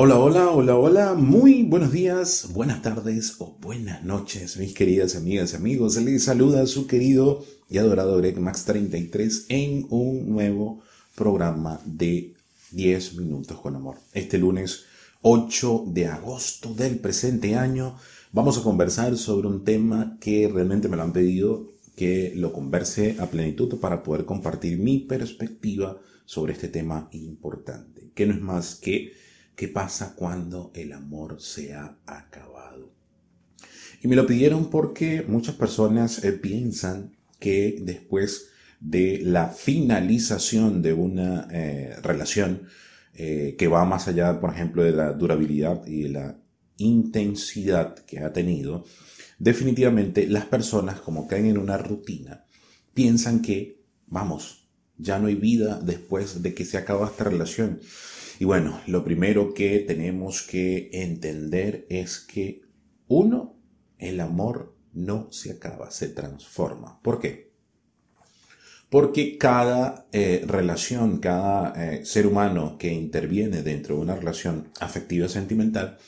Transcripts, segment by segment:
Hola, hola, hola, hola, muy buenos días, buenas tardes o buenas noches, mis queridas amigas y amigos. Les saluda su querido y adorado Greg Max 33 en un nuevo programa de 10 minutos con amor. Este lunes 8 de agosto del presente año vamos a conversar sobre un tema que realmente me lo han pedido que lo converse a plenitud para poder compartir mi perspectiva sobre este tema importante, que no es más que ¿Qué pasa cuando el amor se ha acabado? Y me lo pidieron porque muchas personas eh, piensan que después de la finalización de una eh, relación eh, que va más allá, por ejemplo, de la durabilidad y de la intensidad que ha tenido, definitivamente las personas, como caen en una rutina, piensan que, vamos, ya no hay vida después de que se acaba esta relación. Y bueno, lo primero que tenemos que entender es que uno, el amor no se acaba, se transforma. ¿Por qué? Porque cada eh, relación, cada eh, ser humano que interviene dentro de una relación afectiva sentimental,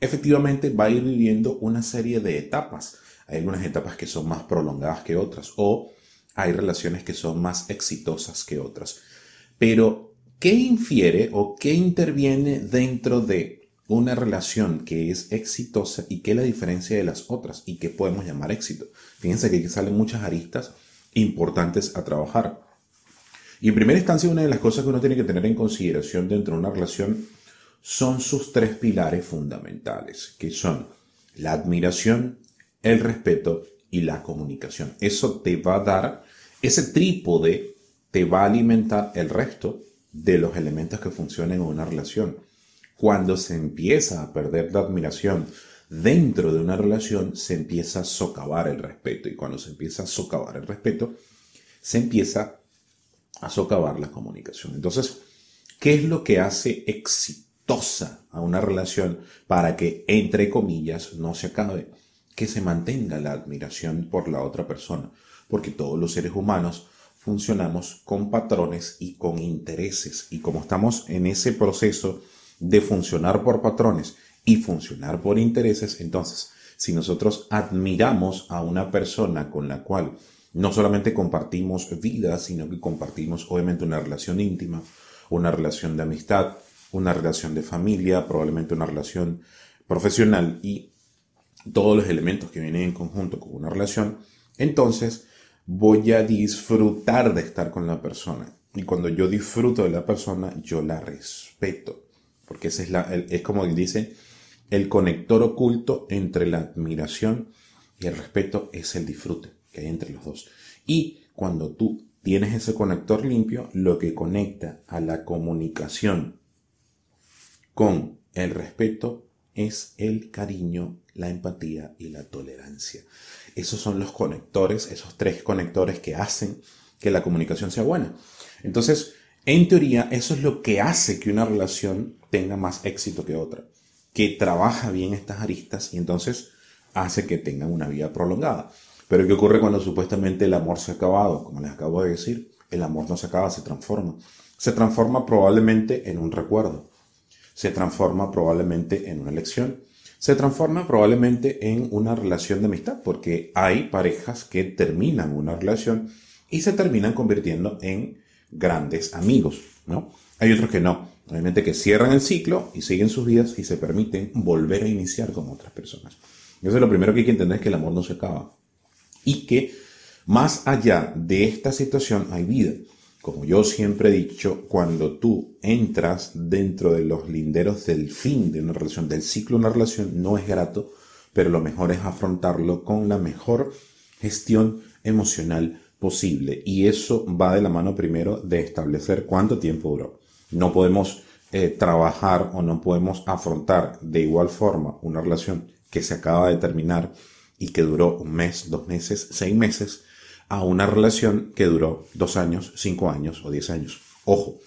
efectivamente va a ir viviendo una serie de etapas. Hay algunas etapas que son más prolongadas que otras o hay relaciones que son más exitosas que otras. Pero ¿Qué infiere o qué interviene dentro de una relación que es exitosa y qué la diferencia de las otras y qué podemos llamar éxito? Fíjense que aquí salen muchas aristas importantes a trabajar. Y en primera instancia, una de las cosas que uno tiene que tener en consideración dentro de una relación son sus tres pilares fundamentales, que son la admiración, el respeto y la comunicación. Eso te va a dar, ese trípode te va a alimentar el resto de los elementos que funcionan en una relación. Cuando se empieza a perder la admiración dentro de una relación, se empieza a socavar el respeto. Y cuando se empieza a socavar el respeto, se empieza a socavar la comunicación. Entonces, ¿qué es lo que hace exitosa a una relación para que, entre comillas, no se acabe? Que se mantenga la admiración por la otra persona. Porque todos los seres humanos funcionamos con patrones y con intereses. Y como estamos en ese proceso de funcionar por patrones y funcionar por intereses, entonces, si nosotros admiramos a una persona con la cual no solamente compartimos vida, sino que compartimos obviamente una relación íntima, una relación de amistad, una relación de familia, probablemente una relación profesional y todos los elementos que vienen en conjunto con una relación, entonces voy a disfrutar de estar con la persona. Y cuando yo disfruto de la persona, yo la respeto. Porque ese es, la, es como dice, el conector oculto entre la admiración y el respeto es el disfrute que hay entre los dos. Y cuando tú tienes ese conector limpio, lo que conecta a la comunicación con el respeto es el cariño, la empatía y la tolerancia. Esos son los conectores, esos tres conectores que hacen que la comunicación sea buena. Entonces, en teoría, eso es lo que hace que una relación tenga más éxito que otra, que trabaja bien estas aristas y entonces hace que tengan una vida prolongada. Pero ¿qué ocurre cuando supuestamente el amor se ha acabado? Como les acabo de decir, el amor no se acaba, se transforma. Se transforma probablemente en un recuerdo. Se transforma probablemente en una elección se transforma probablemente en una relación de amistad, porque hay parejas que terminan una relación y se terminan convirtiendo en grandes amigos, ¿no? Hay otros que no, obviamente que cierran el ciclo y siguen sus vidas y se permiten volver a iniciar con otras personas. Entonces lo primero que hay que entender es que el amor no se acaba y que más allá de esta situación hay vida. Como yo siempre he dicho, cuando tú entras dentro de los linderos del fin de una relación, del ciclo de una relación, no es grato, pero lo mejor es afrontarlo con la mejor gestión emocional posible. Y eso va de la mano primero de establecer cuánto tiempo duró. No podemos eh, trabajar o no podemos afrontar de igual forma una relación que se acaba de terminar y que duró un mes, dos meses, seis meses, a una relación que duró dos años, cinco años o diez años. Ojo,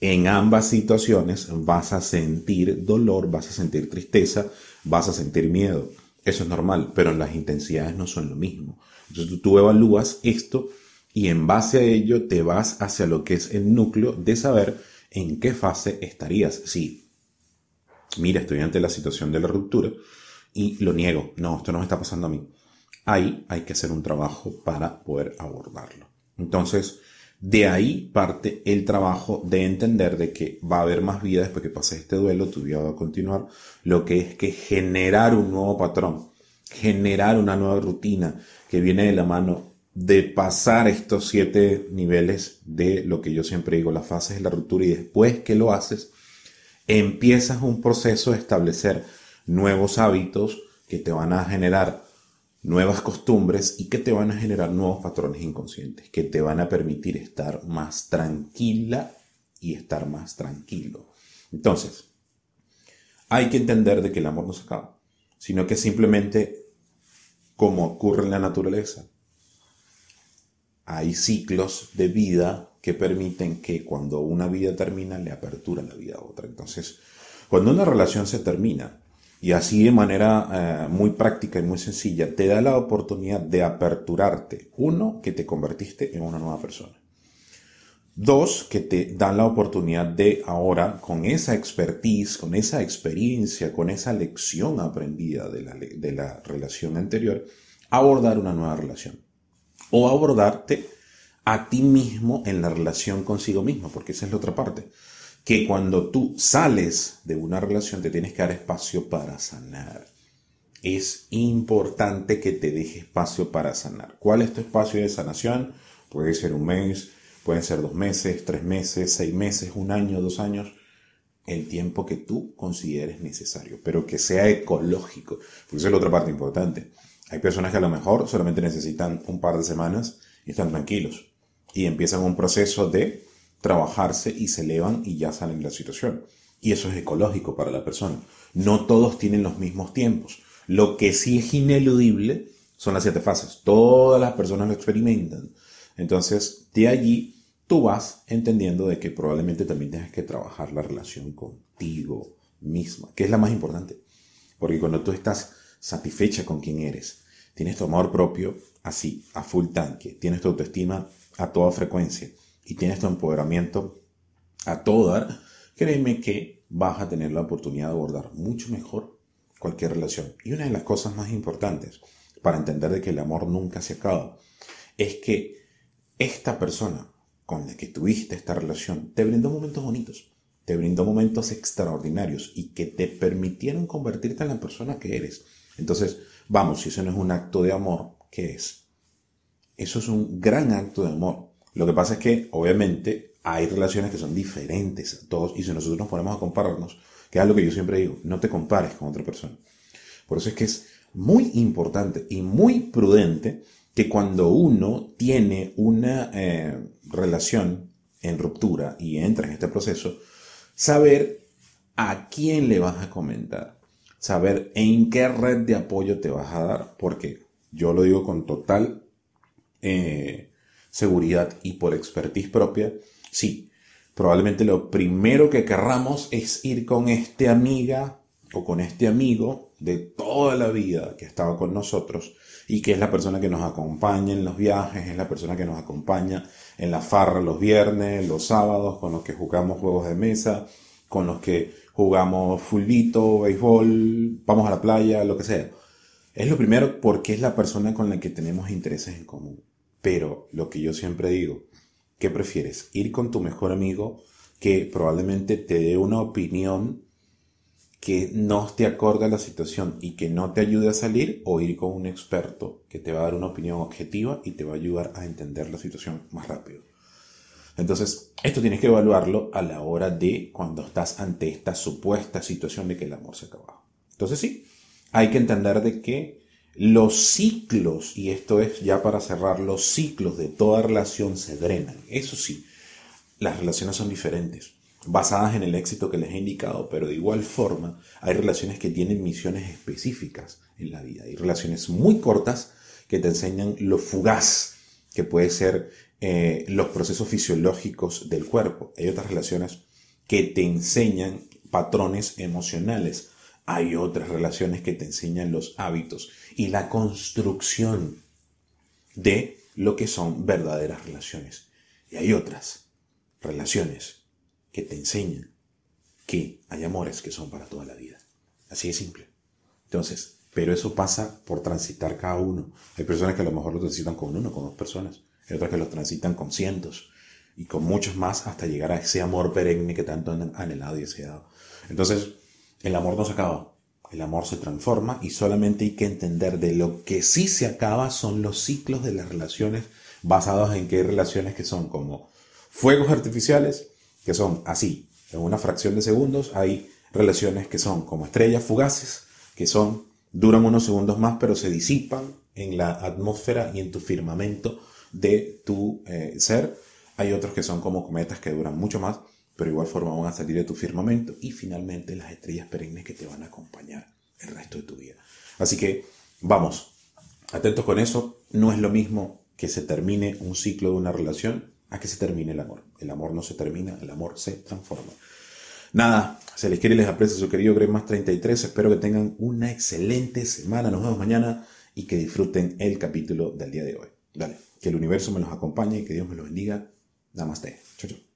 en ambas situaciones vas a sentir dolor, vas a sentir tristeza, vas a sentir miedo. Eso es normal, pero las intensidades no son lo mismo. Entonces tú evalúas esto y en base a ello te vas hacia lo que es el núcleo de saber en qué fase estarías. Si mira, estoy ante la situación de la ruptura y lo niego, no, esto no me está pasando a mí. Ahí hay que hacer un trabajo para poder abordarlo. Entonces, de ahí parte el trabajo de entender de que va a haber más vida después que pase este duelo, tu vida va a continuar, lo que es que generar un nuevo patrón, generar una nueva rutina que viene de la mano de pasar estos siete niveles de lo que yo siempre digo, las fases de la ruptura y después que lo haces, empiezas un proceso de establecer nuevos hábitos que te van a generar nuevas costumbres y que te van a generar nuevos patrones inconscientes, que te van a permitir estar más tranquila y estar más tranquilo. Entonces, hay que entender de que el amor no se acaba, sino que simplemente, como ocurre en la naturaleza, hay ciclos de vida que permiten que cuando una vida termina, le apertura la vida a otra. Entonces, cuando una relación se termina, y así de manera eh, muy práctica y muy sencilla, te da la oportunidad de aperturarte. Uno, que te convertiste en una nueva persona. Dos, que te dan la oportunidad de ahora, con esa expertise, con esa experiencia, con esa lección aprendida de la, de la relación anterior, abordar una nueva relación. O abordarte a ti mismo en la relación consigo mismo, porque esa es la otra parte que cuando tú sales de una relación te tienes que dar espacio para sanar. Es importante que te deje espacio para sanar. ¿Cuál es tu espacio de sanación? Puede ser un mes, pueden ser dos meses, tres meses, seis meses, un año, dos años. El tiempo que tú consideres necesario, pero que sea ecológico. Porque esa es la otra parte importante. Hay personas que a lo mejor solamente necesitan un par de semanas y están tranquilos. Y empiezan un proceso de trabajarse y se elevan y ya salen de la situación. Y eso es ecológico para la persona. No todos tienen los mismos tiempos. Lo que sí es ineludible son las siete fases. Todas las personas lo experimentan. Entonces, de allí tú vas entendiendo de que probablemente también tengas que trabajar la relación contigo misma, que es la más importante. Porque cuando tú estás satisfecha con quien eres, tienes tu amor propio así, a full tanque, tienes tu autoestima a toda frecuencia, y tienes tu empoderamiento a todo dar, créeme que vas a tener la oportunidad de abordar mucho mejor cualquier relación. Y una de las cosas más importantes para entender de que el amor nunca se acaba es que esta persona con la que tuviste esta relación te brindó momentos bonitos, te brindó momentos extraordinarios y que te permitieron convertirte en la persona que eres. Entonces, vamos, si eso no es un acto de amor, ¿qué es? Eso es un gran acto de amor lo que pasa es que, obviamente, hay relaciones que son diferentes a todos y si nosotros nos ponemos a compararnos, que es lo que yo siempre digo, no te compares con otra persona. Por eso es que es muy importante y muy prudente que cuando uno tiene una eh, relación en ruptura y entra en este proceso, saber a quién le vas a comentar, saber en qué red de apoyo te vas a dar, porque yo lo digo con total eh, seguridad y por expertise propia, sí, probablemente lo primero que querramos es ir con este amiga o con este amigo de toda la vida que estaba con nosotros y que es la persona que nos acompaña en los viajes, es la persona que nos acompaña en la farra los viernes, los sábados, con los que jugamos juegos de mesa, con los que jugamos fulbito, béisbol, vamos a la playa, lo que sea. Es lo primero porque es la persona con la que tenemos intereses en común. Pero lo que yo siempre digo, ¿qué prefieres? ¿Ir con tu mejor amigo que probablemente te dé una opinión que no te acorde la situación y que no te ayude a salir o ir con un experto que te va a dar una opinión objetiva y te va a ayudar a entender la situación más rápido? Entonces, esto tienes que evaluarlo a la hora de cuando estás ante esta supuesta situación de que el amor se acaba. Entonces sí, hay que entender de que los ciclos, y esto es ya para cerrar, los ciclos de toda relación se drenan. Eso sí, las relaciones son diferentes, basadas en el éxito que les he indicado, pero de igual forma hay relaciones que tienen misiones específicas en la vida. Hay relaciones muy cortas que te enseñan lo fugaz que puede ser eh, los procesos fisiológicos del cuerpo. Hay otras relaciones que te enseñan patrones emocionales hay otras relaciones que te enseñan los hábitos y la construcción de lo que son verdaderas relaciones. Y hay otras relaciones que te enseñan que hay amores que son para toda la vida. Así de simple. Entonces, pero eso pasa por transitar cada uno. Hay personas que a lo mejor lo transitan con uno, con dos personas. Hay otras que lo transitan con cientos y con muchos más hasta llegar a ese amor perenne que tanto han anhelado y deseado. Entonces, el amor no se acaba. El amor se transforma y solamente hay que entender de lo que sí se acaba son los ciclos de las relaciones basados en que hay relaciones que son como fuegos artificiales, que son así, en una fracción de segundos, hay relaciones que son como estrellas fugaces, que son duran unos segundos más, pero se disipan en la atmósfera y en tu firmamento de tu eh, ser. Hay otros que son como cometas que duran mucho más, pero igual forma van a salir de tu firmamento. Y finalmente las estrellas perennes que te van a acompañar el resto de tu vida. Así que vamos, atentos con eso. No es lo mismo que se termine un ciclo de una relación a que se termine el amor. El amor no se termina, el amor se transforma. Nada, se les quiere y les aprecia su querido Greg Más 33. Espero que tengan una excelente semana. Nos vemos mañana y que disfruten el capítulo del día de hoy. Dale, que el universo me los acompañe y que Dios me los bendiga. Namaste. Chau, chau.